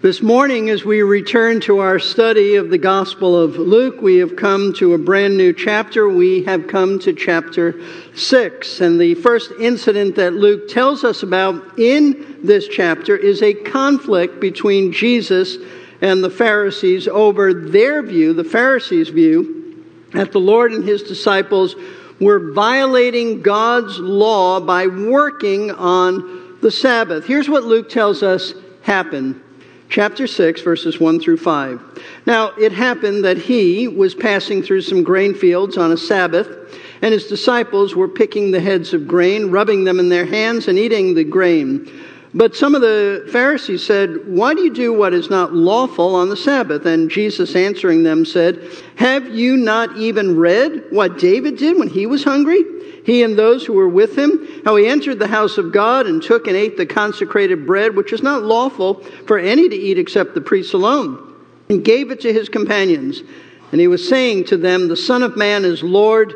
This morning, as we return to our study of the Gospel of Luke, we have come to a brand new chapter. We have come to chapter 6. And the first incident that Luke tells us about in this chapter is a conflict between Jesus and the Pharisees over their view, the Pharisees' view, that the Lord and his disciples were violating God's law by working on the Sabbath. Here's what Luke tells us happened chapter 6, verses 1 through 5. Now, it happened that he was passing through some grain fields on a Sabbath, and his disciples were picking the heads of grain, rubbing them in their hands, and eating the grain. But some of the Pharisees said, Why do you do what is not lawful on the Sabbath? And Jesus answering them said, Have you not even read what David did when he was hungry? He and those who were with him, how he entered the house of God and took and ate the consecrated bread, which is not lawful for any to eat except the priests alone, and gave it to his companions. And he was saying to them, The Son of Man is Lord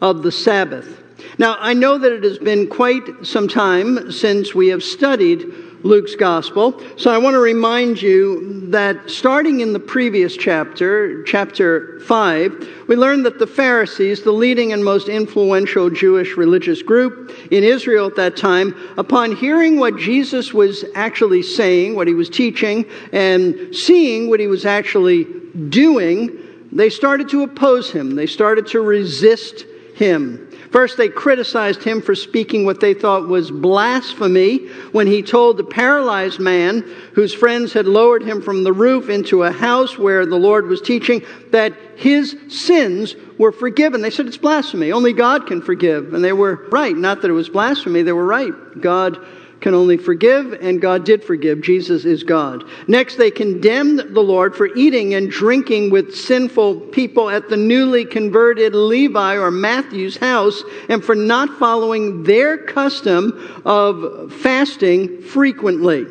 of the Sabbath. Now, I know that it has been quite some time since we have studied Luke's gospel. So I want to remind you that starting in the previous chapter, chapter 5, we learned that the Pharisees, the leading and most influential Jewish religious group in Israel at that time, upon hearing what Jesus was actually saying, what he was teaching, and seeing what he was actually doing, they started to oppose him. They started to resist him. First, they criticized him for speaking what they thought was blasphemy when he told the paralyzed man whose friends had lowered him from the roof into a house where the Lord was teaching that his sins were forgiven. They said it's blasphemy. Only God can forgive. And they were right. Not that it was blasphemy, they were right. God can only forgive, and God did forgive. Jesus is God. Next, they condemned the Lord for eating and drinking with sinful people at the newly converted Levi or Matthew's house, and for not following their custom of fasting frequently.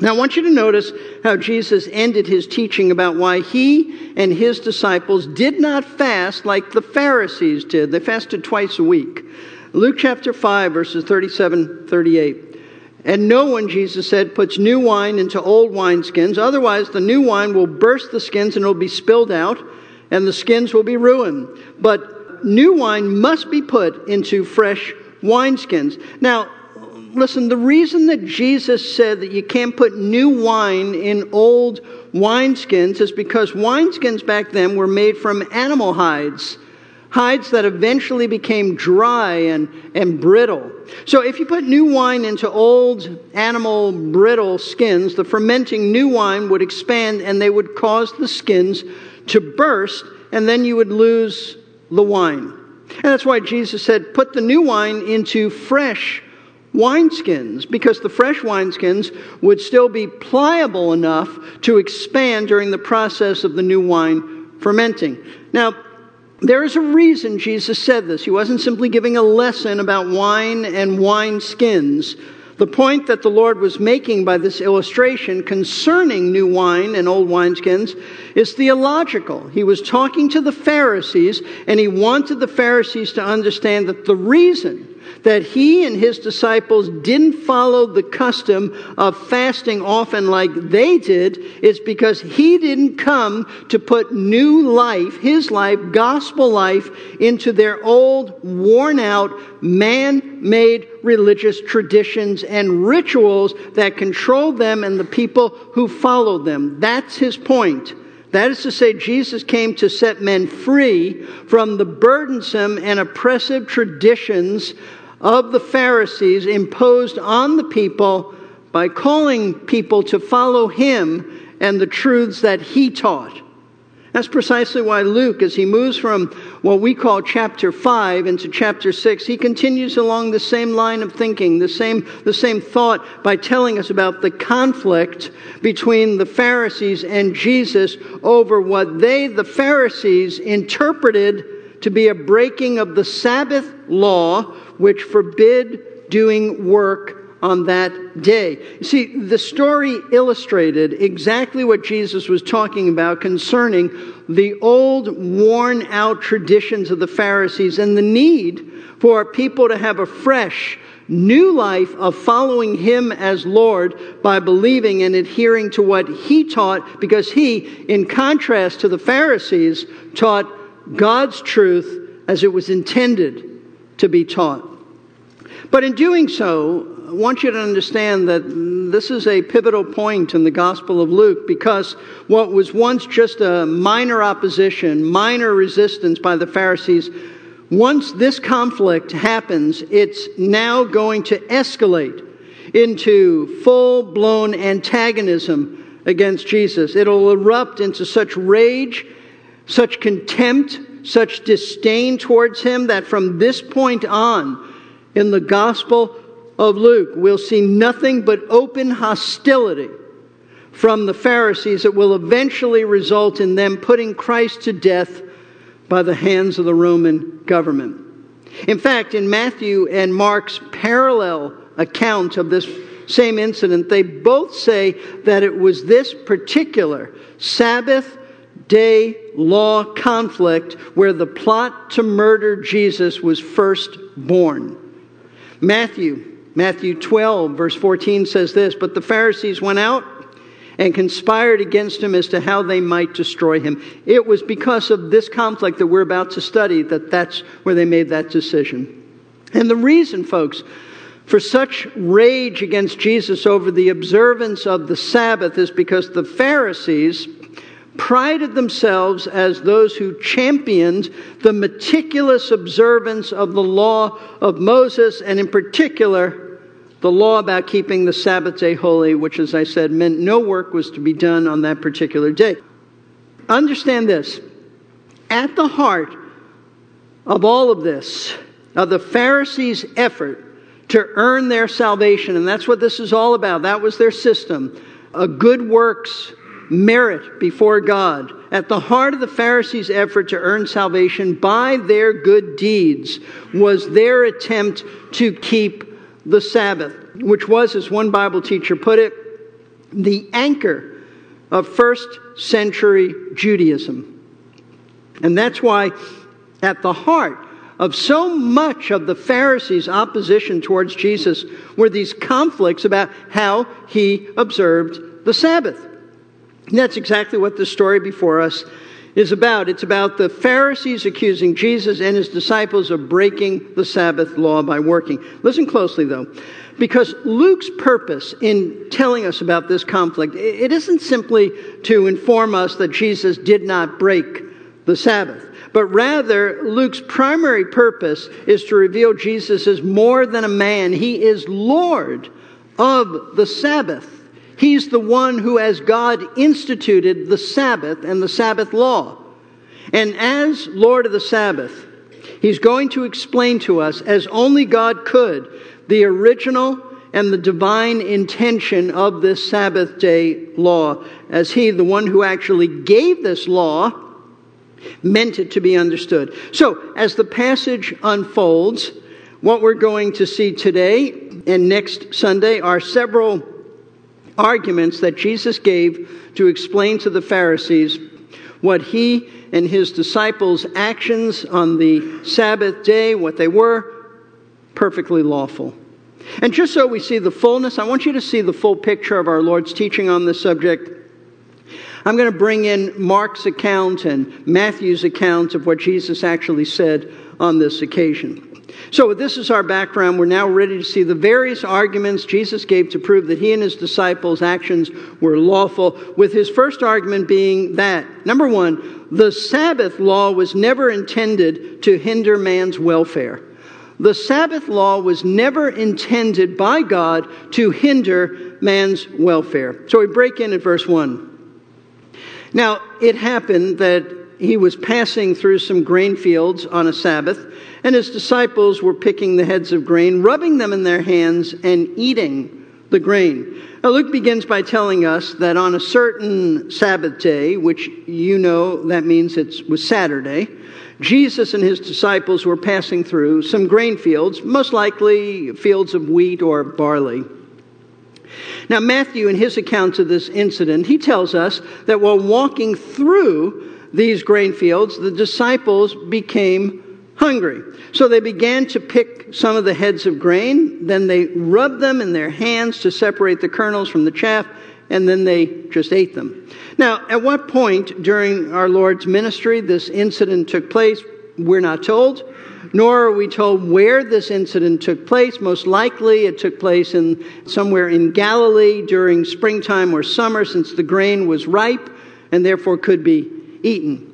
Now, I want you to notice how Jesus ended his teaching about why he and his disciples did not fast like the Pharisees did. They fasted twice a week. Luke chapter 5, verses 37 38. And no one, Jesus said, puts new wine into old wineskins. Otherwise, the new wine will burst the skins and it will be spilled out, and the skins will be ruined. But new wine must be put into fresh wineskins. Now, listen, the reason that Jesus said that you can't put new wine in old wineskins is because wineskins back then were made from animal hides hides that eventually became dry and, and brittle. So, if you put new wine into old animal brittle skins, the fermenting new wine would expand and they would cause the skins to burst, and then you would lose the wine. And that's why Jesus said, Put the new wine into fresh wineskins, because the fresh wineskins would still be pliable enough to expand during the process of the new wine fermenting. Now, there is a reason Jesus said this. He wasn't simply giving a lesson about wine and wine skins. The point that the Lord was making by this illustration concerning new wine and old wineskins is theological. He was talking to the Pharisees, and he wanted the Pharisees to understand that the reason that he and his disciples didn't follow the custom of fasting often like they did is because he didn't come to put new life, his life, gospel life, into their old, worn out, man made religious traditions and rituals that controlled them and the people who followed them. That's his point. That is to say, Jesus came to set men free from the burdensome and oppressive traditions of the Pharisees imposed on the people by calling people to follow him and the truths that he taught. That's precisely why Luke, as he moves from what we call chapter 5 into chapter 6, he continues along the same line of thinking, the same, the same thought by telling us about the conflict between the Pharisees and Jesus over what they, the Pharisees, interpreted to be a breaking of the Sabbath law which forbid doing work on that day. You see, the story illustrated exactly what Jesus was talking about concerning the old, worn out traditions of the Pharisees and the need for people to have a fresh, new life of following Him as Lord by believing and adhering to what He taught, because He, in contrast to the Pharisees, taught God's truth as it was intended to be taught. But in doing so, want you to understand that this is a pivotal point in the Gospel of Luke because what was once just a minor opposition, minor resistance by the Pharisees, once this conflict happens, it's now going to escalate into full blown antagonism against Jesus. It'll erupt into such rage, such contempt, such disdain towards him that from this point on in the Gospel of Luke, we'll see nothing but open hostility from the Pharisees that will eventually result in them putting Christ to death by the hands of the Roman government. In fact, in Matthew and Mark's parallel account of this same incident, they both say that it was this particular Sabbath day law conflict where the plot to murder Jesus was first born. Matthew Matthew 12, verse 14 says this But the Pharisees went out and conspired against him as to how they might destroy him. It was because of this conflict that we're about to study that that's where they made that decision. And the reason, folks, for such rage against Jesus over the observance of the Sabbath is because the Pharisees prided themselves as those who championed the meticulous observance of the law of Moses, and in particular, the law about keeping the Sabbath day holy, which, as I said, meant no work was to be done on that particular day. Understand this at the heart of all of this, of the Pharisees' effort to earn their salvation, and that's what this is all about, that was their system, a good works merit before God. At the heart of the Pharisees' effort to earn salvation by their good deeds was their attempt to keep the Sabbath, which was, as one Bible teacher put it, the anchor of first century Judaism. And that's why, at the heart of so much of the Pharisees' opposition towards Jesus were these conflicts about how he observed the Sabbath. And that's exactly what the story before us is about. It's about the Pharisees accusing Jesus and his disciples of breaking the Sabbath law by working. Listen closely, though, because Luke's purpose in telling us about this conflict, it isn't simply to inform us that Jesus did not break the Sabbath. But rather, Luke's primary purpose is to reveal Jesus as more than a man. He is Lord of the Sabbath. He's the one who, as God instituted the Sabbath and the Sabbath law. And as Lord of the Sabbath, He's going to explain to us, as only God could, the original and the divine intention of this Sabbath day law, as He, the one who actually gave this law, meant it to be understood. So, as the passage unfolds, what we're going to see today and next Sunday are several arguments that Jesus gave to explain to the Pharisees what he and his disciples' actions on the Sabbath day, what they were, perfectly lawful. And just so we see the fullness, I want you to see the full picture of our Lord's teaching on this subject. I'm going to bring in Mark's account and Matthew's account of what Jesus actually said on this occasion. So, this is our background. We're now ready to see the various arguments Jesus gave to prove that he and his disciples' actions were lawful, with his first argument being that, number one, the Sabbath law was never intended to hinder man's welfare. The Sabbath law was never intended by God to hinder man's welfare. So we break in at verse 1. Now, it happened that he was passing through some grain fields on a Sabbath and his disciples were picking the heads of grain, rubbing them in their hands, and eating the grain. Now, Luke begins by telling us that on a certain Sabbath day, which you know that means it was Saturday, Jesus and his disciples were passing through some grain fields, most likely fields of wheat or barley. Now, Matthew, in his account of this incident, he tells us that while walking through these grain fields, the disciples became hungry. So they began to pick some of the heads of grain, then they rubbed them in their hands to separate the kernels from the chaff, and then they just ate them. Now, at what point during our Lord's ministry this incident took place, we're not told, nor are we told where this incident took place. Most likely it took place in somewhere in Galilee during springtime or summer since the grain was ripe and therefore could be eaten.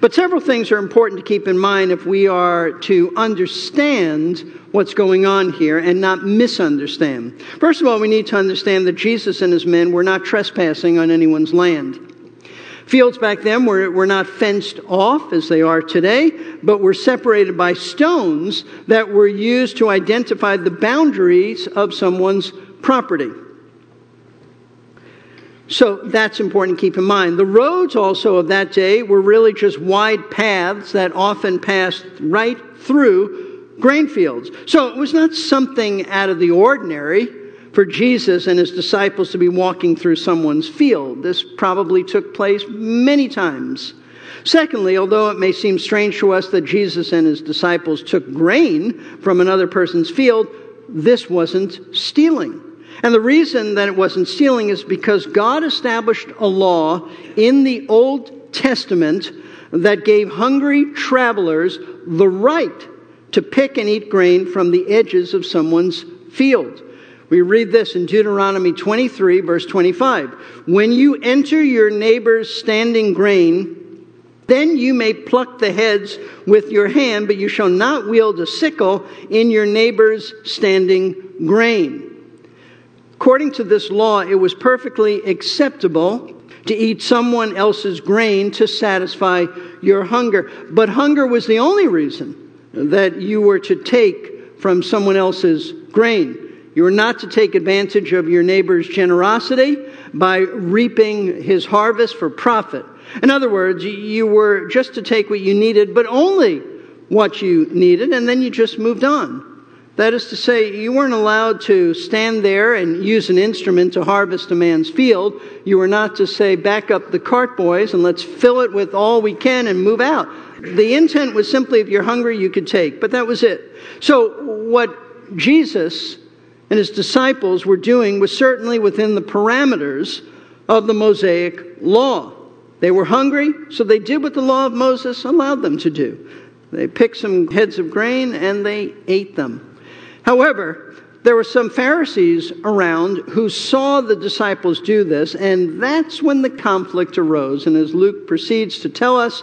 But several things are important to keep in mind if we are to understand what's going on here and not misunderstand. First of all, we need to understand that Jesus and his men were not trespassing on anyone's land. Fields back then were, were not fenced off as they are today, but were separated by stones that were used to identify the boundaries of someone's property. So that's important to keep in mind. The roads also of that day were really just wide paths that often passed right through grain fields. So it was not something out of the ordinary for Jesus and his disciples to be walking through someone's field. This probably took place many times. Secondly, although it may seem strange to us that Jesus and his disciples took grain from another person's field, this wasn't stealing. And the reason that it wasn't stealing is because God established a law in the Old Testament that gave hungry travelers the right to pick and eat grain from the edges of someone's field. We read this in Deuteronomy 23, verse 25. When you enter your neighbor's standing grain, then you may pluck the heads with your hand, but you shall not wield a sickle in your neighbor's standing grain. According to this law, it was perfectly acceptable to eat someone else's grain to satisfy your hunger. But hunger was the only reason that you were to take from someone else's grain. You were not to take advantage of your neighbor's generosity by reaping his harvest for profit. In other words, you were just to take what you needed, but only what you needed, and then you just moved on. That is to say, you weren't allowed to stand there and use an instrument to harvest a man's field. You were not to say, back up the cart, boys, and let's fill it with all we can and move out. The intent was simply, if you're hungry, you could take. But that was it. So, what Jesus and his disciples were doing was certainly within the parameters of the Mosaic law. They were hungry, so they did what the law of Moses allowed them to do. They picked some heads of grain and they ate them. However, there were some Pharisees around who saw the disciples do this, and that's when the conflict arose. And as Luke proceeds to tell us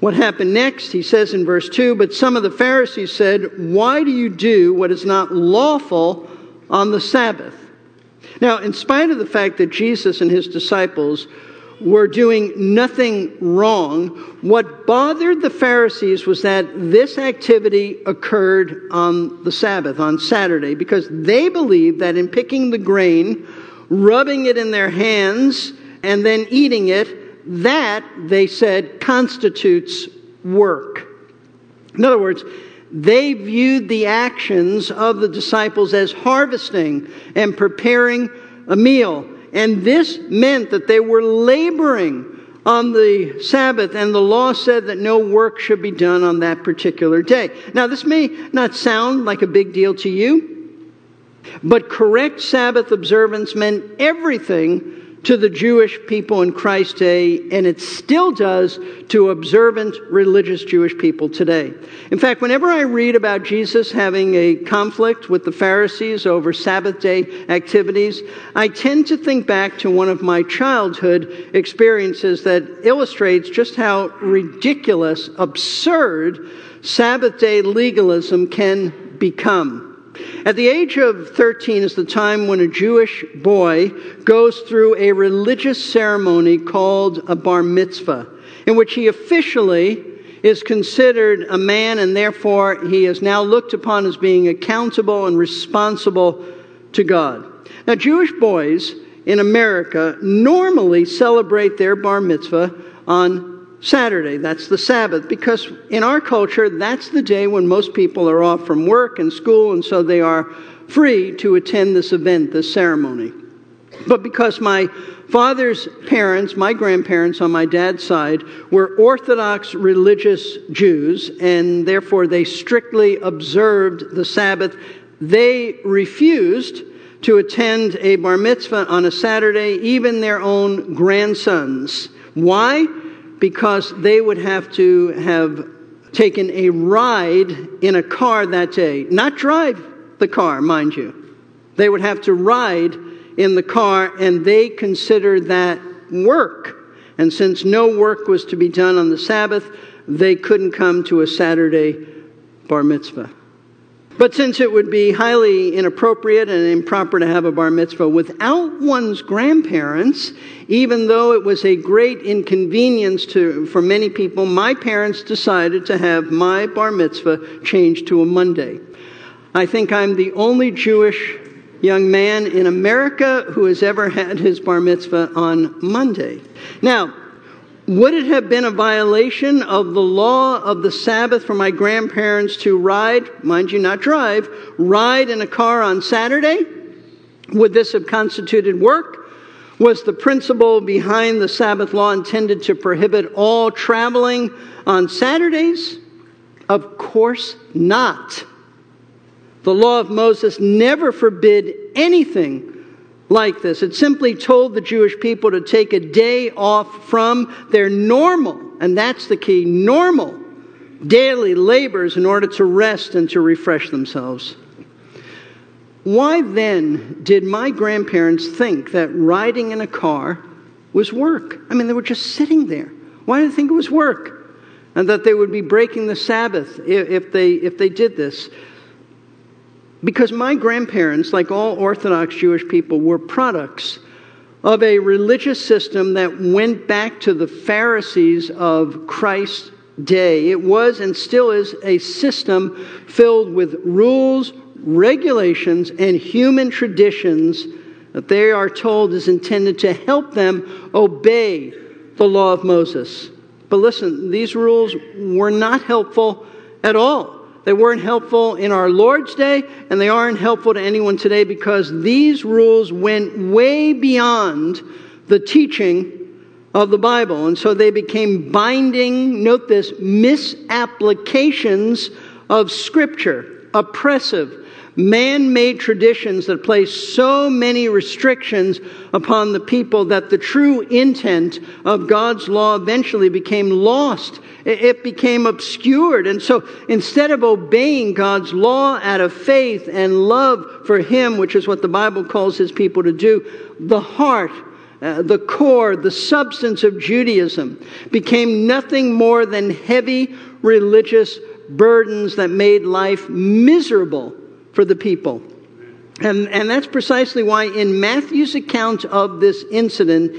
what happened next, he says in verse 2 But some of the Pharisees said, Why do you do what is not lawful on the Sabbath? Now, in spite of the fact that Jesus and his disciples were doing nothing wrong. What bothered the Pharisees was that this activity occurred on the Sabbath, on Saturday, because they believed that in picking the grain, rubbing it in their hands, and then eating it, that, they said, constitutes work. In other words, they viewed the actions of the disciples as harvesting and preparing a meal and this meant that they were laboring on the Sabbath, and the law said that no work should be done on that particular day. Now, this may not sound like a big deal to you, but correct Sabbath observance meant everything to the Jewish people in Christ's day, and it still does to observant religious Jewish people today. In fact, whenever I read about Jesus having a conflict with the Pharisees over Sabbath day activities, I tend to think back to one of my childhood experiences that illustrates just how ridiculous, absurd Sabbath day legalism can become. At the age of 13 is the time when a Jewish boy goes through a religious ceremony called a bar mitzvah, in which he officially is considered a man and therefore he is now looked upon as being accountable and responsible to God. Now, Jewish boys in America normally celebrate their bar mitzvah on Saturday. That's the Sabbath. Because in our culture, that's the day when most people are off from work and school, and so they are free to attend this event, this ceremony. But because my father's parents, my grandparents on my dad's side, were Orthodox religious Jews, and therefore they strictly observed the Sabbath, they refused to attend a bar mitzvah on a Saturday, even their own grandsons. Why? Because they would have to have taken a ride in a car that day. Not drive the car, mind you. They would have to ride in the car, and they considered that work. And since no work was to be done on the Sabbath, they couldn't come to a Saturday bar mitzvah. But since it would be highly inappropriate and improper to have a bar mitzvah without one's grandparents, even though it was a great inconvenience to, for many people, my parents decided to have my bar mitzvah changed to a Monday. I think I'm the only Jewish young man in America who has ever had his bar mitzvah on Monday. Now, would it have been a violation of the law of the Sabbath for my grandparents to ride, mind you, not drive, ride in a car on Saturday? Would this have constituted work? Was the principle behind the Sabbath law intended to prohibit all traveling on Saturdays? Of course not. The law of Moses never forbid anything like this. It simply told the Jewish people to take a day off from their normal, and that's the key, normal daily labors in order to rest and to refresh themselves. Why then did my grandparents think that riding in a car was work? I mean, they were just sitting there. Why did they think it was work? And that they would be breaking the Sabbath if they, if they did this. Because my grandparents, like all Orthodox Jewish people, were products of a religious system that went back to the Pharisees of Christ's day. It was and still is a system filled with rules, regulations, and human traditions that they are told is intended to help them obey the law of Moses. But listen, these rules were not helpful at all. They weren't helpful in our Lord's day, and they aren't helpful to anyone today because these rules went way beyond the teaching of the Bible. And so they became binding, note this, misapplications of Scripture, oppressive, man made traditions that place so many restrictions upon the people that the true intent of God's law eventually became lost. It became obscured. And so instead of obeying God's law out of faith and love for Him, which is what the Bible calls His people to do, the heart uh, the core, the substance of Judaism became nothing more than heavy religious burdens that made life miserable for the people. And, and that's precisely why, in Matthew's account of this incident,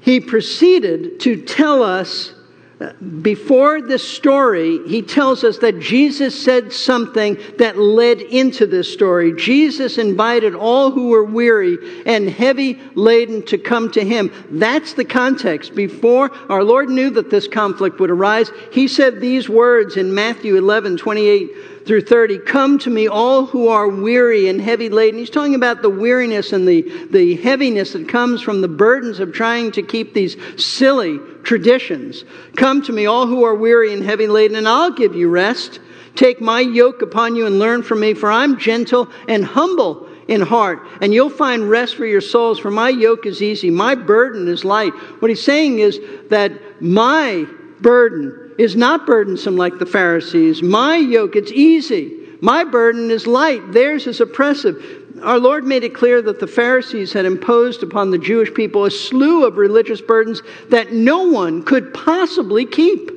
he proceeded to tell us uh, before this story, he tells us that Jesus said something that led into this story. Jesus invited all who were weary and heavy laden to come to him. That's the context. Before our Lord knew that this conflict would arise, he said these words in Matthew 11, 28 through 30 Come to me, all who are weary and heavy laden. He's talking about the weariness and the, the heaviness that comes from the burdens of trying to keep these silly traditions. Come to me, all who are weary and heavy laden, and I'll give you rest. Take my yoke upon you and learn from me, for I'm gentle and humble in heart, and you'll find rest for your souls, for my yoke is easy, my burden is light. What he's saying is that my burden is not burdensome like the Pharisees. My yoke, it's easy. My burden is light. Theirs is oppressive. Our Lord made it clear that the Pharisees had imposed upon the Jewish people a slew of religious burdens that no one could possibly keep.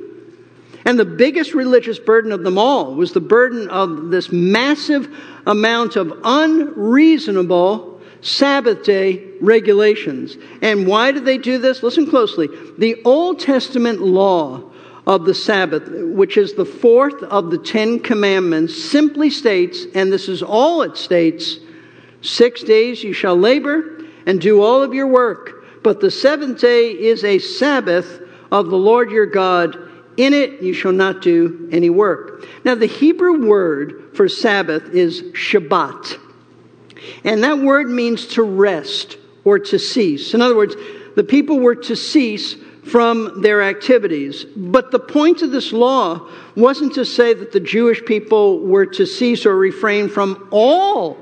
And the biggest religious burden of them all was the burden of this massive amount of unreasonable Sabbath day regulations. And why did they do this? Listen closely. The Old Testament law of the Sabbath, which is the fourth of the Ten Commandments, simply states, and this is all it states six days you shall labor and do all of your work, but the seventh day is a Sabbath of the Lord your God. In it you shall not do any work. Now, the Hebrew word for Sabbath is Shabbat. And that word means to rest or to cease. In other words, the people were to cease from their activities. But the point of this law wasn't to say that the Jewish people were to cease or refrain from all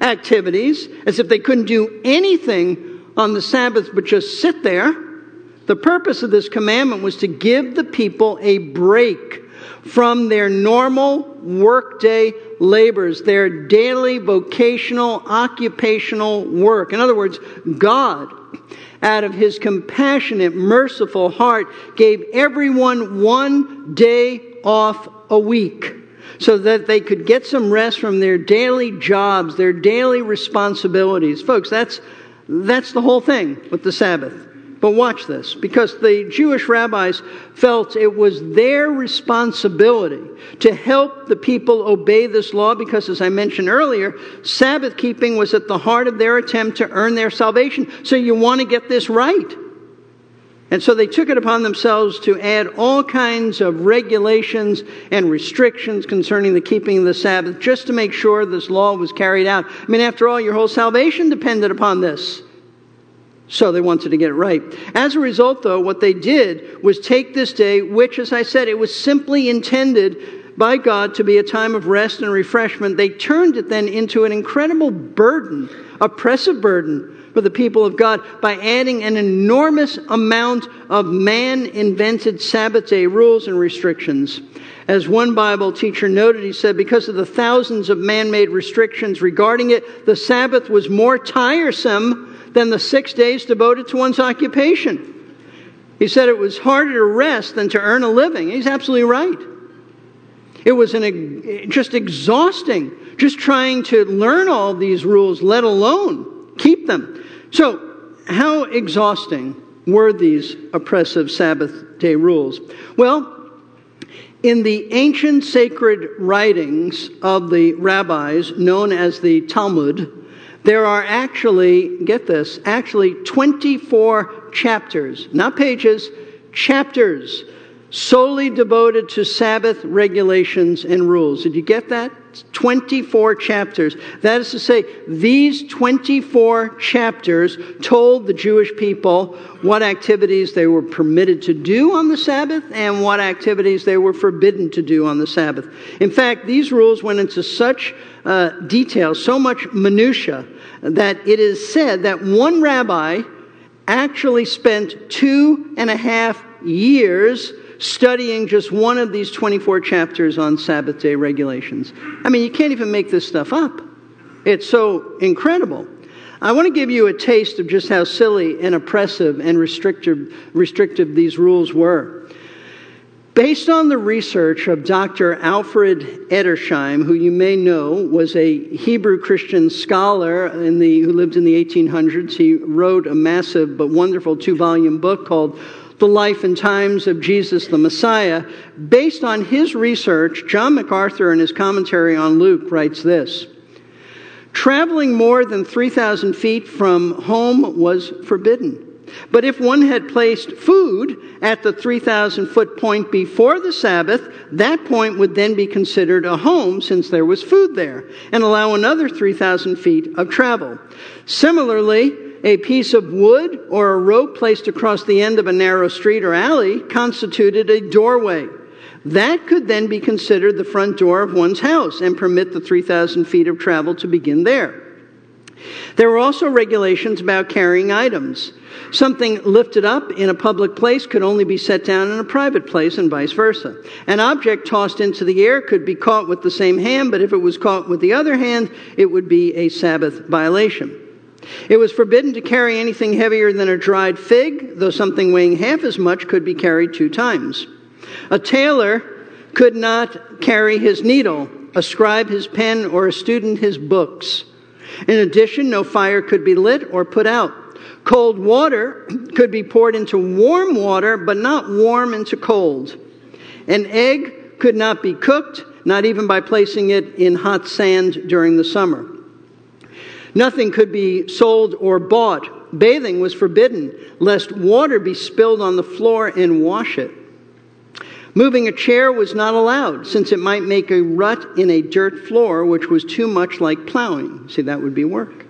activities, as if they couldn't do anything on the Sabbath but just sit there. The purpose of this commandment was to give the people a break from their normal workday labors, their daily vocational, occupational work. In other words, God, out of his compassionate, merciful heart, gave everyone one day off a week so that they could get some rest from their daily jobs, their daily responsibilities. Folks, that's, that's the whole thing with the Sabbath. But watch this, because the Jewish rabbis felt it was their responsibility to help the people obey this law, because as I mentioned earlier, Sabbath keeping was at the heart of their attempt to earn their salvation. So you want to get this right. And so they took it upon themselves to add all kinds of regulations and restrictions concerning the keeping of the Sabbath just to make sure this law was carried out. I mean, after all, your whole salvation depended upon this. So they wanted to get it right. As a result, though, what they did was take this day, which, as I said, it was simply intended by God to be a time of rest and refreshment. They turned it then into an incredible burden, oppressive burden for the people of God by adding an enormous amount of man invented Sabbath day rules and restrictions. As one Bible teacher noted, he said, because of the thousands of man made restrictions regarding it, the Sabbath was more tiresome than the six days devoted to one's occupation. He said it was harder to rest than to earn a living. He's absolutely right. It was an, just exhausting, just trying to learn all these rules, let alone keep them. So, how exhausting were these oppressive Sabbath day rules? Well, in the ancient sacred writings of the rabbis, known as the Talmud, there are actually, get this, actually 24 chapters, not pages, chapters solely devoted to Sabbath regulations and rules. Did you get that? 24 chapters. That is to say, these 24 chapters told the Jewish people what activities they were permitted to do on the Sabbath and what activities they were forbidden to do on the Sabbath. In fact, these rules went into such uh, detail, so much minutia, that it is said that one rabbi actually spent two and a half years studying just one of these 24 chapters on Sabbath day regulations. I mean, you can't even make this stuff up. It's so incredible. I want to give you a taste of just how silly and oppressive and restrictive, restrictive these rules were. Based on the research of Dr. Alfred Edersheim, who you may know was a Hebrew Christian scholar in the, who lived in the 1800s, he wrote a massive but wonderful two volume book called The Life and Times of Jesus the Messiah. Based on his research, John MacArthur, in his commentary on Luke, writes this Traveling more than 3,000 feet from home was forbidden. But if one had placed food at the 3,000 foot point before the Sabbath, that point would then be considered a home since there was food there and allow another 3,000 feet of travel. Similarly, a piece of wood or a rope placed across the end of a narrow street or alley constituted a doorway. That could then be considered the front door of one's house and permit the 3,000 feet of travel to begin there. There were also regulations about carrying items. Something lifted up in a public place could only be set down in a private place, and vice versa. An object tossed into the air could be caught with the same hand, but if it was caught with the other hand, it would be a Sabbath violation. It was forbidden to carry anything heavier than a dried fig, though something weighing half as much could be carried two times. A tailor could not carry his needle, a scribe his pen, or a student his books. In addition, no fire could be lit or put out. Cold water could be poured into warm water, but not warm into cold. An egg could not be cooked, not even by placing it in hot sand during the summer. Nothing could be sold or bought. Bathing was forbidden, lest water be spilled on the floor and wash it. Moving a chair was not allowed, since it might make a rut in a dirt floor, which was too much like plowing. See, that would be work.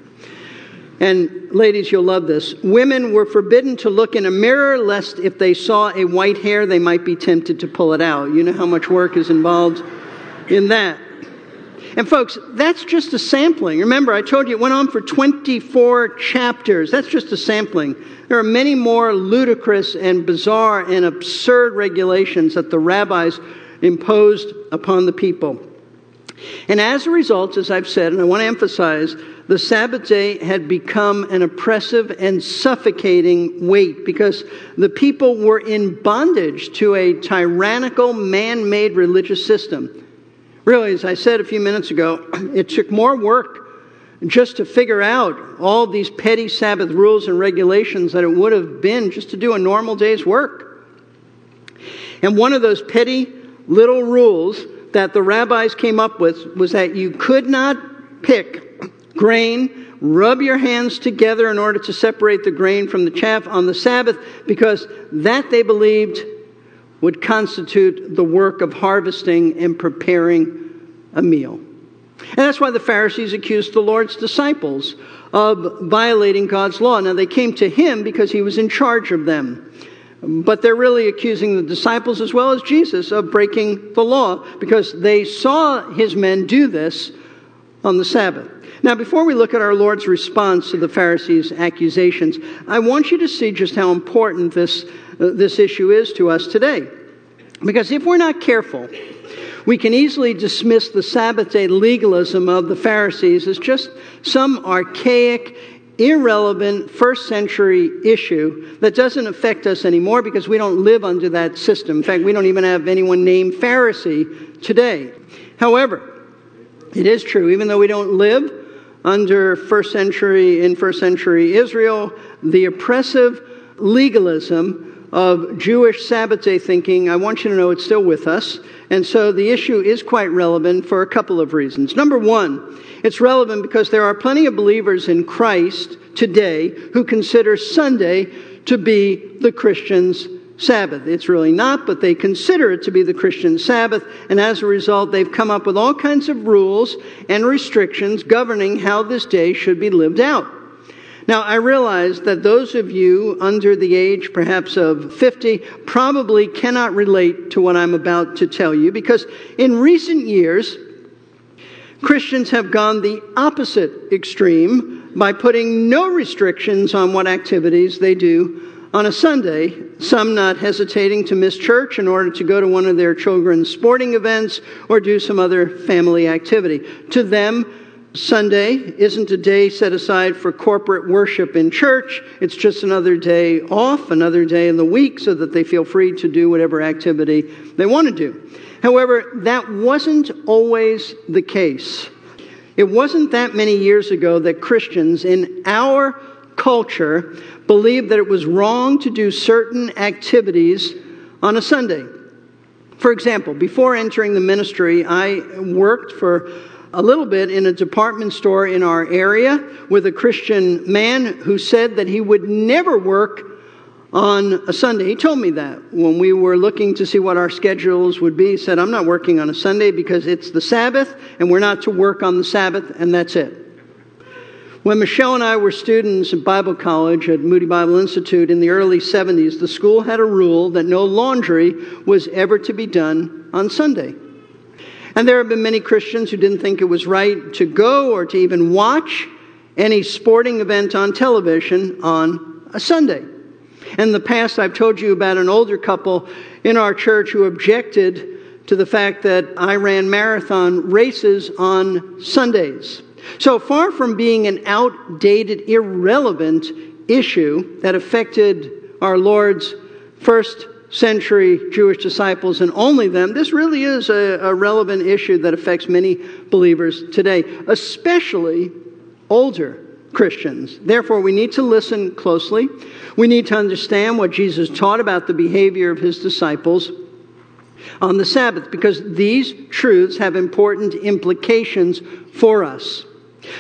And ladies, you'll love this. Women were forbidden to look in a mirror lest if they saw a white hair, they might be tempted to pull it out. You know how much work is involved in that. And folks, that's just a sampling. Remember, I told you it went on for 24 chapters. That's just a sampling. There are many more ludicrous and bizarre and absurd regulations that the rabbis imposed upon the people. And as a result, as I've said, and I want to emphasize, the Sabbath day had become an oppressive and suffocating weight because the people were in bondage to a tyrannical, man made religious system. Really, as I said a few minutes ago, it took more work just to figure out all these petty Sabbath rules and regulations that it would have been just to do a normal day's work. And one of those petty little rules that the rabbis came up with was that you could not pick grain, rub your hands together in order to separate the grain from the chaff on the Sabbath, because that they believed would constitute the work of harvesting and preparing a meal. And that's why the Pharisees accused the Lord's disciples of violating God's law. Now, they came to him because he was in charge of them. But they're really accusing the disciples as well as Jesus of breaking the law because they saw his men do this on the Sabbath. Now, before we look at our Lord's response to the Pharisees' accusations, I want you to see just how important this Uh, this issue is to us today. Because if we're not careful, we can easily dismiss the Sabbath day legalism of the Pharisees as just some archaic, irrelevant first century issue that doesn't affect us anymore because we don't live under that system. In fact, we don't even have anyone named Pharisee today. However, it is true, even though we don't live under first century, in first century Israel, the oppressive legalism of Jewish Sabbath day thinking, I want you to know it's still with us. And so the issue is quite relevant for a couple of reasons. Number one, it's relevant because there are plenty of believers in Christ today who consider Sunday to be the Christian's Sabbath. It's really not, but they consider it to be the Christian Sabbath, and as a result, they've come up with all kinds of rules and restrictions governing how this day should be lived out. Now, I realize that those of you under the age perhaps of 50 probably cannot relate to what I'm about to tell you because in recent years, Christians have gone the opposite extreme by putting no restrictions on what activities they do on a Sunday, some not hesitating to miss church in order to go to one of their children's sporting events or do some other family activity. To them, Sunday isn't a day set aside for corporate worship in church. It's just another day off, another day in the week, so that they feel free to do whatever activity they want to do. However, that wasn't always the case. It wasn't that many years ago that Christians in our culture believed that it was wrong to do certain activities on a Sunday. For example, before entering the ministry, I worked for a little bit in a department store in our area with a Christian man who said that he would never work on a Sunday. He told me that when we were looking to see what our schedules would be. He said, I'm not working on a Sunday because it's the Sabbath and we're not to work on the Sabbath, and that's it. When Michelle and I were students at Bible college at Moody Bible Institute in the early 70s, the school had a rule that no laundry was ever to be done on Sunday. And there have been many Christians who didn't think it was right to go or to even watch any sporting event on television on a Sunday. In the past, I've told you about an older couple in our church who objected to the fact that I ran marathon races on Sundays. So far from being an outdated, irrelevant issue that affected our Lord's first century Jewish disciples and only them, this really is a, a, relevant issue that affects many believers today, especially older Christians. Therefore, we need to listen closely. We need to understand what Jesus taught about the behavior of his disciples on the Sabbath because these truths have important implications for us.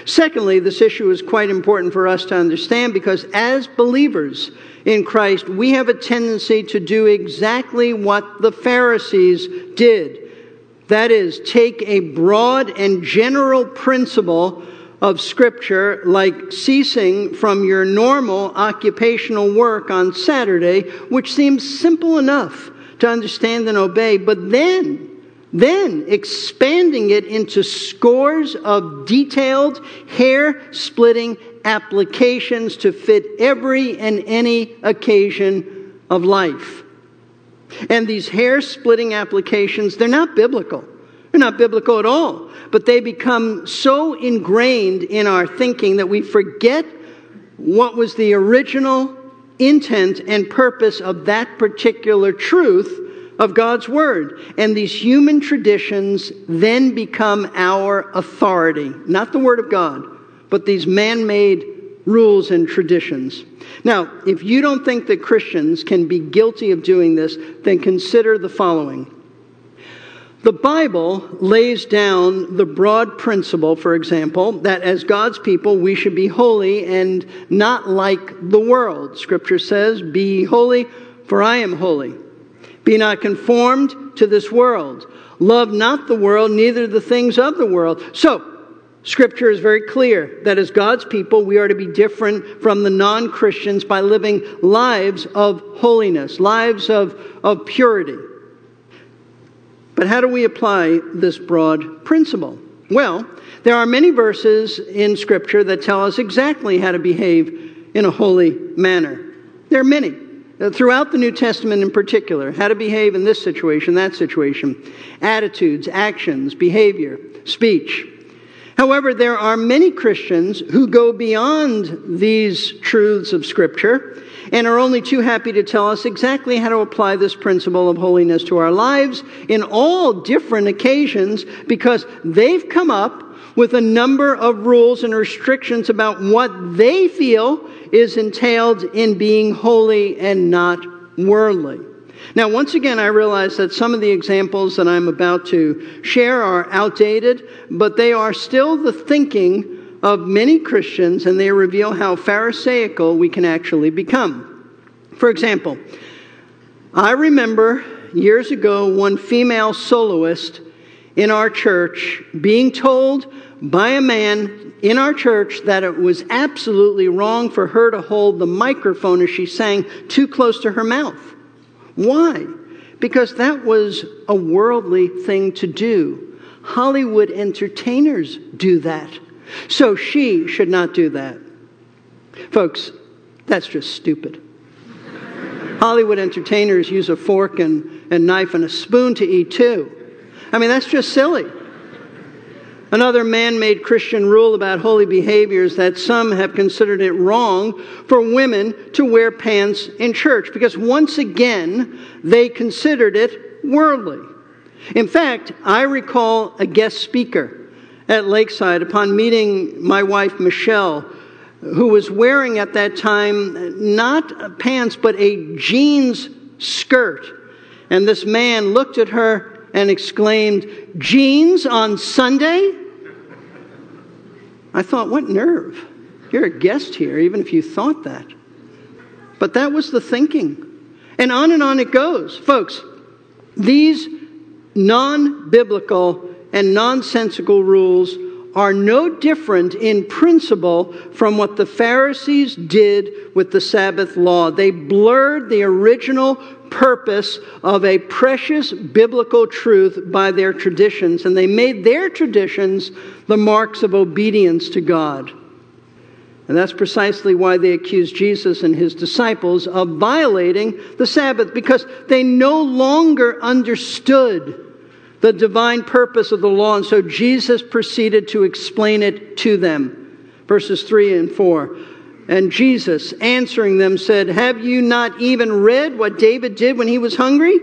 Secondly, this issue is quite important for us to understand because as believers in Christ, we have a tendency to do exactly what the Pharisees did. That is, take a broad and general principle of Scripture, like ceasing from your normal occupational work on Saturday, which seems simple enough to understand and obey, but then, then expanding it into scores of detailed, hair splitting applications to fit every and any occasion of life. And these hair splitting applications, they're not biblical. They're not biblical at all. But they become so ingrained in our thinking that we forget what was the original intent and purpose of that particular truth of God's Word. And these human traditions then become our authority. Not the Word of God, but these man made rules and traditions. Now, if you don't think that Christians can be guilty of doing this, then consider the following. The Bible lays down the broad principle, for example, that as God's people we should be holy and not like the world. Scripture says, Be holy, for I am holy. Be not conformed to this world. Love not the world, neither the things of the world. So, Scripture is very clear that as God's people, we are to be different from the non Christians by living lives of holiness, lives of, of purity. But how do we apply this broad principle? Well, there are many verses in Scripture that tell us exactly how to behave in a holy manner. There are many. Uh, throughout the New Testament in particular, how to behave in this situation, that situation, attitudes, actions, behavior, speech. However, there are many Christians who go beyond these truths of Scripture and are only too happy to tell us exactly how to apply this principle of holiness to our lives in all different occasions because they've come up with a number of rules and restrictions about what they feel is entailed in being holy and not worldly. Now, once again, I realize that some of the examples that I'm about to share are outdated, but they are still the thinking of many Christians, and they reveal how Pharisaical we can actually become. For example, I remember years ago one female soloist in our church being told by a man in our church that it was absolutely wrong for her to hold the microphone as she sang too close to her mouth. Why? Because that was a worldly thing to do. Hollywood entertainers do that. So she should not do that. Folks, that's just stupid. Hollywood entertainers use a fork and a knife and a spoon to eat too. I mean, that's just silly. Another man made Christian rule about holy behavior is that some have considered it wrong for women to wear pants in church because once again they considered it worldly. In fact, I recall a guest speaker at Lakeside upon meeting my wife Michelle, who was wearing at that time not pants but a jeans skirt. And this man looked at her and exclaimed, Jeans on Sunday? I thought, what nerve? You're a guest here, even if you thought that. But that was the thinking. And on and on it goes. Folks, these non biblical and nonsensical rules are no different in principle from what the Pharisees did with the Sabbath law. They blurred the original purpose of a precious biblical truth by their traditions, and they made their traditions the marks of obedience to God. And that's precisely why they accused Jesus and his disciples of violating the Sabbath, because they no longer understood the divine purpose of the law. And so Jesus proceeded to explain it to them. Verses 3 and 4. And Jesus, answering them, said, Have you not even read what David did when he was hungry?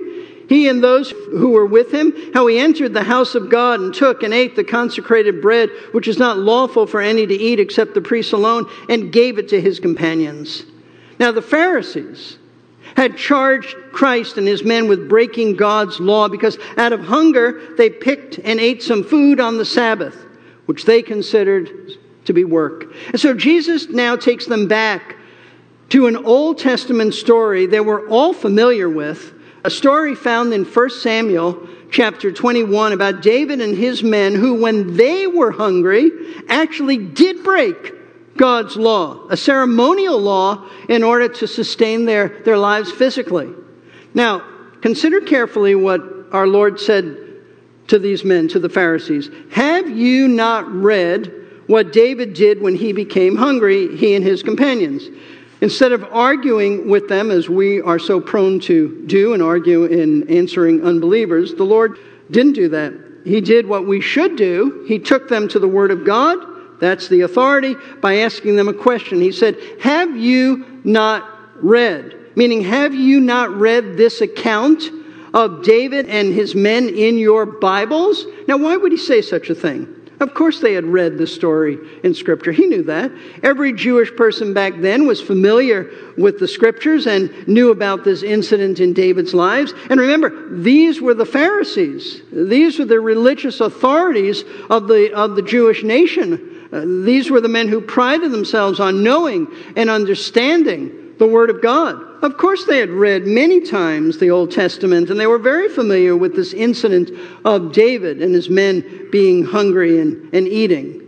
He and those who were with him, how he entered the house of God and took and ate the consecrated bread, which is not lawful for any to eat except the priests alone, and gave it to his companions. Now, the Pharisees had charged Christ and his men with breaking God's law because out of hunger they picked and ate some food on the Sabbath, which they considered to be work. And so Jesus now takes them back to an Old Testament story that we're all familiar with A story found in 1 Samuel chapter 21 about David and his men who, when they were hungry, actually did break God's law, a ceremonial law, in order to sustain their, their lives physically. Now, consider carefully what our Lord said to these men, to the Pharisees. Have you not read what David did when he became hungry, he and his companions? Instead of arguing with them, as we are so prone to do and argue in answering unbelievers, the Lord didn't do that. He did what we should do. He took them to the Word of God, that's the authority, by asking them a question. He said, Have you not read? Meaning, have you not read this account of David and his men in your Bibles? Now, why would he say such a thing? Of course, they had read the story in Scripture. He knew that. Every Jewish person back then was familiar with the Scriptures and knew about this incident in David's lives. And remember, these were the Pharisees. These were the religious authorities of the, of the Jewish nation. Uh, these were the men who prided themselves on knowing and understanding the Word of God. Of course, they had read many times the Old Testament, and they were very familiar with this incident of David and his men being hungry and, and eating.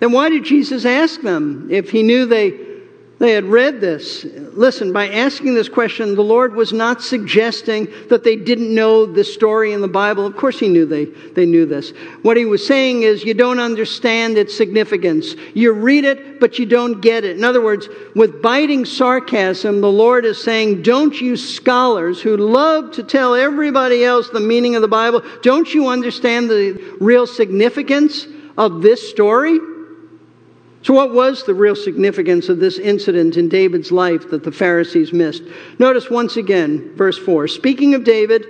Then why did Jesus ask them if he knew they they had read this. Listen, by asking this question, the Lord was not suggesting that they didn't know the story in the Bible. Of course, He knew they, they knew this. What He was saying is, you don't understand its significance. You read it, but you don't get it. In other words, with biting sarcasm, the Lord is saying, don't you scholars who love to tell everybody else the meaning of the Bible, don't you understand the real significance of this story? So, what was the real significance of this incident in David's life that the Pharisees missed? Notice once again, verse 4. Speaking of David,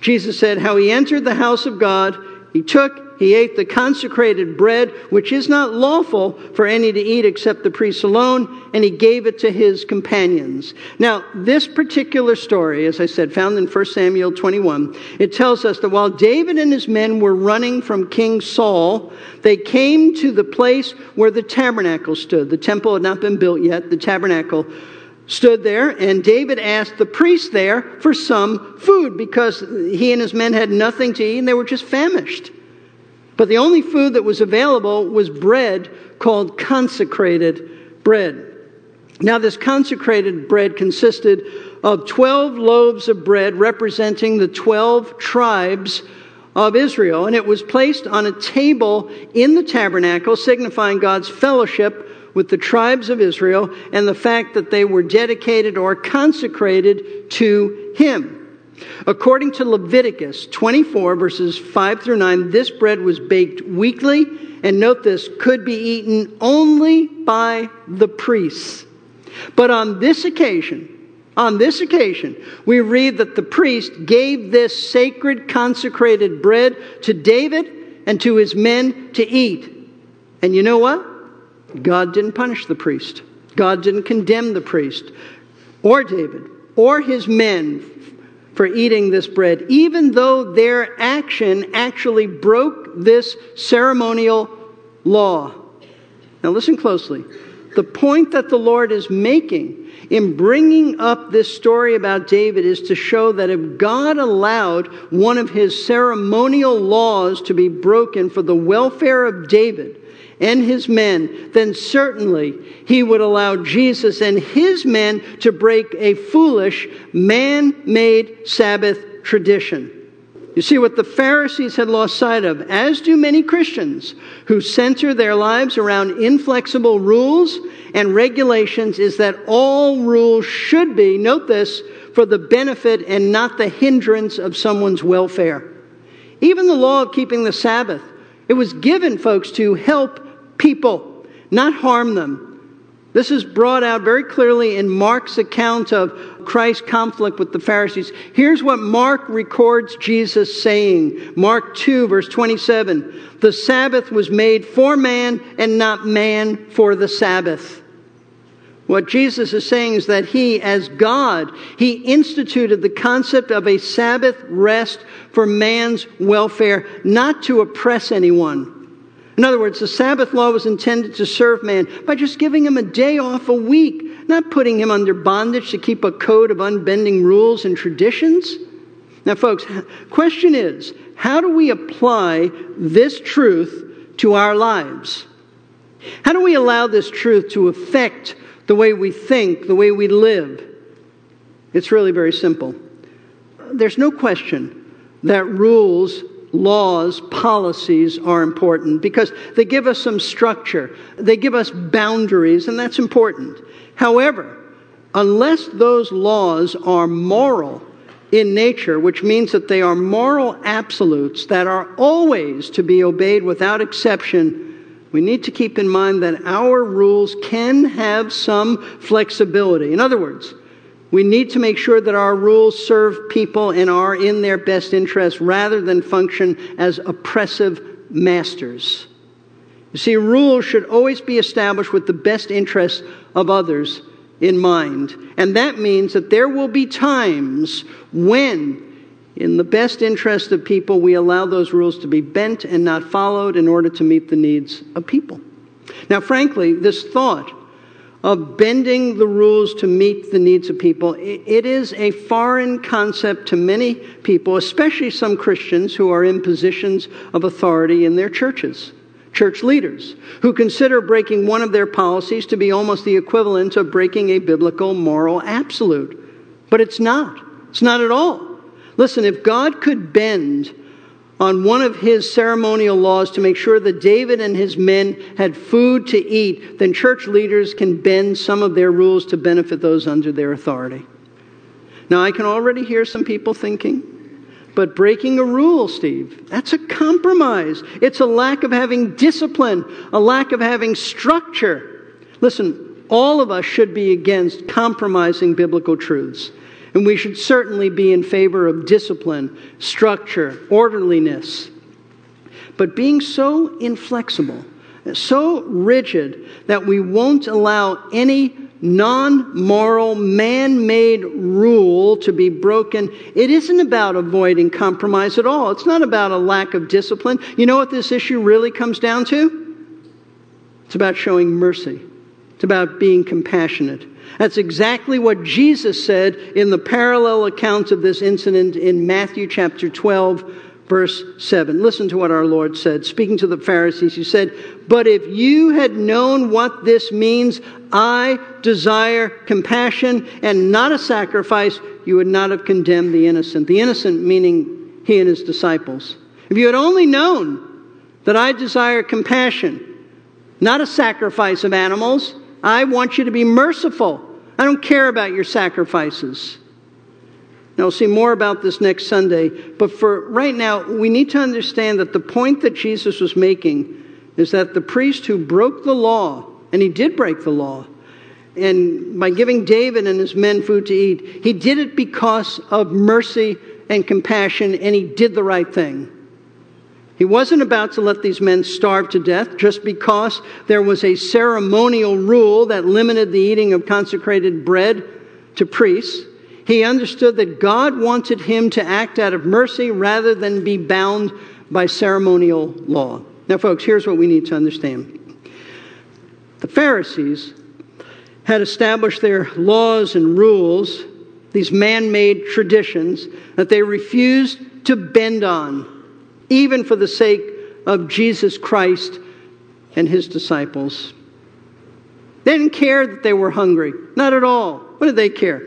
Jesus said, How he entered the house of God, he took he ate the consecrated bread, which is not lawful for any to eat except the priests alone, and he gave it to his companions. Now, this particular story, as I said, found in 1 Samuel 21, it tells us that while David and his men were running from King Saul, they came to the place where the tabernacle stood. The temple had not been built yet, the tabernacle stood there, and David asked the priest there for some food because he and his men had nothing to eat and they were just famished. But the only food that was available was bread called consecrated bread. Now, this consecrated bread consisted of 12 loaves of bread representing the 12 tribes of Israel, and it was placed on a table in the tabernacle, signifying God's fellowship with the tribes of Israel and the fact that they were dedicated or consecrated to Him. According to Leviticus 24, verses 5 through 9, this bread was baked weekly, and note this, could be eaten only by the priests. But on this occasion, on this occasion, we read that the priest gave this sacred consecrated bread to David and to his men to eat. And you know what? God didn't punish the priest. God didn't condemn the priest or David or his men for eating this bread, even though their action actually broke this ceremonial law. Now, listen closely. The point that the Lord is making in bringing up this story about David is to show that if God allowed one of his ceremonial laws to be broken for the welfare of David, and his men, then certainly he would allow Jesus and his men to break a foolish, man made Sabbath tradition. You see, what the Pharisees had lost sight of, as do many Christians who center their lives around inflexible rules and regulations, is that all rules should be, note this, for the benefit and not the hindrance of someone's welfare. Even the law of keeping the Sabbath, it was given, folks, to help people, not harm them. This is brought out very clearly in Mark's account of Christ's conflict with the Pharisees. Here's what Mark records Jesus saying Mark 2, verse 27 The Sabbath was made for man and not man for the Sabbath. What Jesus is saying is that he, as God, he instituted the concept of a Sabbath rest for man's welfare, not to oppress anyone. In other words, the Sabbath law was intended to serve man by just giving him a day off a week, not putting him under bondage to keep a code of unbending rules and traditions. Now, folks, question is, how do we apply this truth to our lives? How do we allow this truth to affect the way we think, the way we live? It's really very simple. There's no question that rules, laws, policies are important because they give us some structure, they give us boundaries, and that's important. However, unless those laws are moral in nature, which means that they are moral absolutes that are always to be obeyed without exception, we need to keep in mind that our rules can have some flexibility. In other words, we need to make sure that our rules serve people and are in their best interest rather than function as oppressive masters. You see, rules should always be established with the best interests of others in mind. And that means that there will be times when, in the best interest of people, we allow those rules to be bent and not followed in order to meet the needs of people. Now, frankly, this thought of bending the rules to meet the needs of people, it is a foreign concept to many people, especially some Christians who are in positions of authority in their churches. Church leaders who consider breaking one of their policies to be almost the equivalent of breaking a biblical moral absolute. But it's not. It's not at all. Listen, if God could bend on one of his ceremonial laws to make sure that David and his men had food to eat, then church leaders can bend some of their rules to benefit those under their authority. Now, I can already hear some people thinking, but breaking a rule, Steve, that's a compromise. It's a lack of having discipline, a lack of having structure. Listen, all of us should be against compromising biblical truths. And we should certainly be in favor of discipline, structure, orderliness. But being so inflexible, so rigid that we won't allow any non moral, man made rule to be broken, it isn't about avoiding compromise at all. It's not about a lack of discipline. You know what this issue really comes down to? It's about showing mercy, it's about being compassionate. That's exactly what Jesus said in the parallel accounts of this incident in Matthew chapter 12, verse 7. Listen to what our Lord said. Speaking to the Pharisees, He said, But if you had known what this means, I desire compassion and not a sacrifice, you would not have condemned the innocent. The innocent meaning He and His disciples. If you had only known that I desire compassion, not a sacrifice of animals, I want you to be merciful. I don't care about your sacrifices. Now, we'll see more about this next Sunday, but for right now, we need to understand that the point that Jesus was making is that the priest who broke the law, and he did break the law, and by giving David and his men food to eat, he did it because of mercy and compassion, and he did the right thing. He wasn't about to let these men starve to death just because there was a ceremonial rule that limited the eating of consecrated bread to priests. He understood that God wanted him to act out of mercy rather than be bound by ceremonial law. Now, folks, here's what we need to understand the Pharisees had established their laws and rules, these man made traditions, that they refused to bend on even for the sake of Jesus Christ and his disciples. They didn't care that they were hungry. Not at all. What did they care?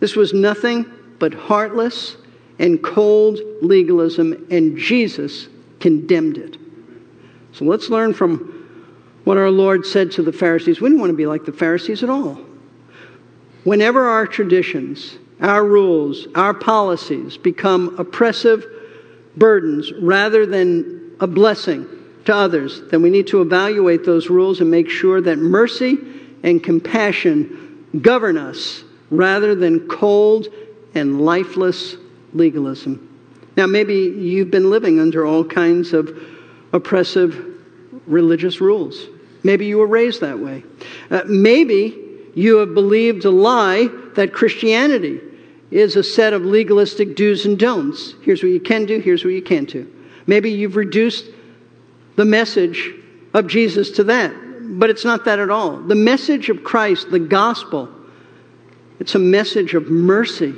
This was nothing but heartless and cold legalism, and Jesus condemned it. So let's learn from what our Lord said to the Pharisees. We don't want to be like the Pharisees at all. Whenever our traditions, our rules, our policies become oppressive burdens rather than a blessing to others, then we need to evaluate those rules and make sure that mercy and compassion govern us rather than cold and lifeless legalism. Now, maybe you've been living under all kinds of oppressive religious rules. Maybe you were raised that way. Uh, maybe you have believed a lie that Christianity is a set of legalistic do's and don'ts. Here's what you can do, here's what you can't do. Maybe you've reduced the message of Jesus to that. but it's not that at all. The message of Christ, the gospel, it's a message of mercy.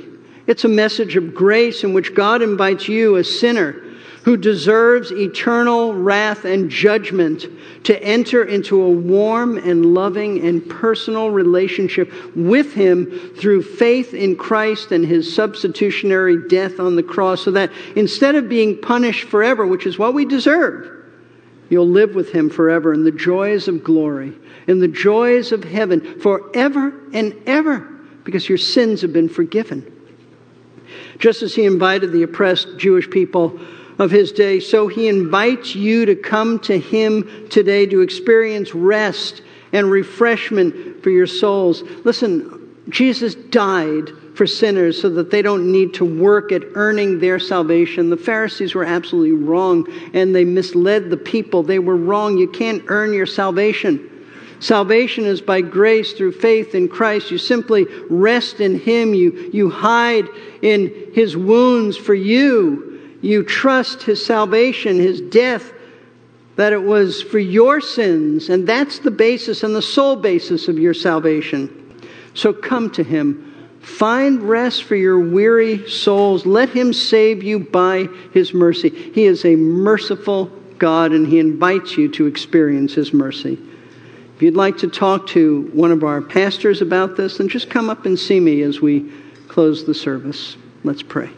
It's a message of grace in which God invites you, a sinner who deserves eternal wrath and judgment, to enter into a warm and loving and personal relationship with Him through faith in Christ and His substitutionary death on the cross, so that instead of being punished forever, which is what we deserve, you'll live with Him forever in the joys of glory, in the joys of heaven, forever and ever, because your sins have been forgiven. Just as He invited the oppressed Jewish people of his day. So he invites you to come to him today to experience rest and refreshment for your souls. Listen, Jesus died for sinners so that they don't need to work at earning their salvation. The Pharisees were absolutely wrong and they misled the people. They were wrong. You can't earn your salvation. Salvation is by grace through faith in Christ. You simply rest in Him. You, you hide in His wounds for you you trust his salvation, his death, that it was for your sins, and that's the basis and the sole basis of your salvation. So come to him. Find rest for your weary souls. Let him save you by his mercy. He is a merciful God, and he invites you to experience his mercy. If you'd like to talk to one of our pastors about this, then just come up and see me as we close the service. Let's pray.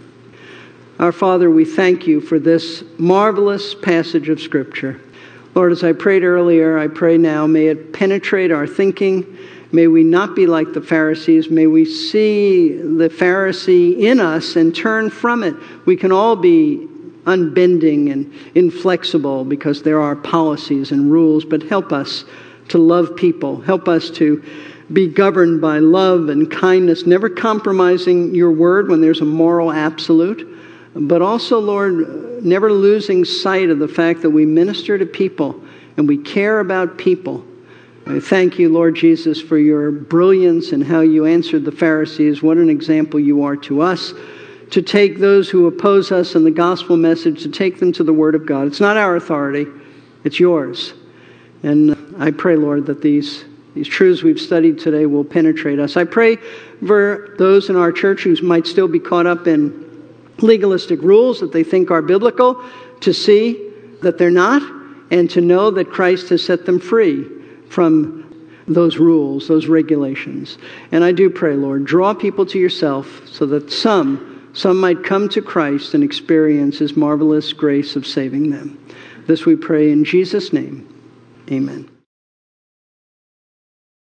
Our Father, we thank you for this marvelous passage of Scripture. Lord, as I prayed earlier, I pray now, may it penetrate our thinking. May we not be like the Pharisees. May we see the Pharisee in us and turn from it. We can all be unbending and inflexible because there are policies and rules, but help us to love people. Help us to be governed by love and kindness, never compromising your word when there's a moral absolute but also, Lord, never losing sight of the fact that we minister to people and we care about people. I thank you, Lord Jesus, for your brilliance and how you answered the Pharisees. What an example you are to us to take those who oppose us and the gospel message, to take them to the Word of God. It's not our authority, it's yours. And I pray, Lord, that these, these truths we've studied today will penetrate us. I pray for those in our church who might still be caught up in legalistic rules that they think are biblical, to see that they're not, and to know that Christ has set them free from those rules, those regulations. And I do pray, Lord, draw people to yourself so that some, some might come to Christ and experience his marvelous grace of saving them. This we pray in Jesus' name. Amen.